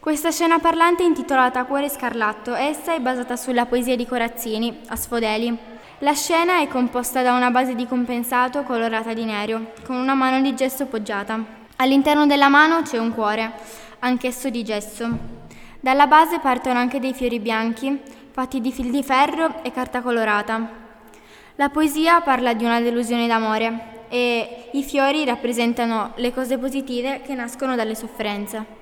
Questa scena parlante è intitolata Cuore scarlatto. Essa è basata sulla poesia di Corazzini, Asfodeli. La scena è composta da una base di compensato colorata di nero, con una mano di gesso poggiata. All'interno della mano c'è un cuore, anch'esso di gesso. Dalla base partono anche dei fiori bianchi, fatti di fil di ferro e carta colorata. La poesia parla di una delusione d'amore e i fiori rappresentano le cose positive che nascono dalle sofferenze.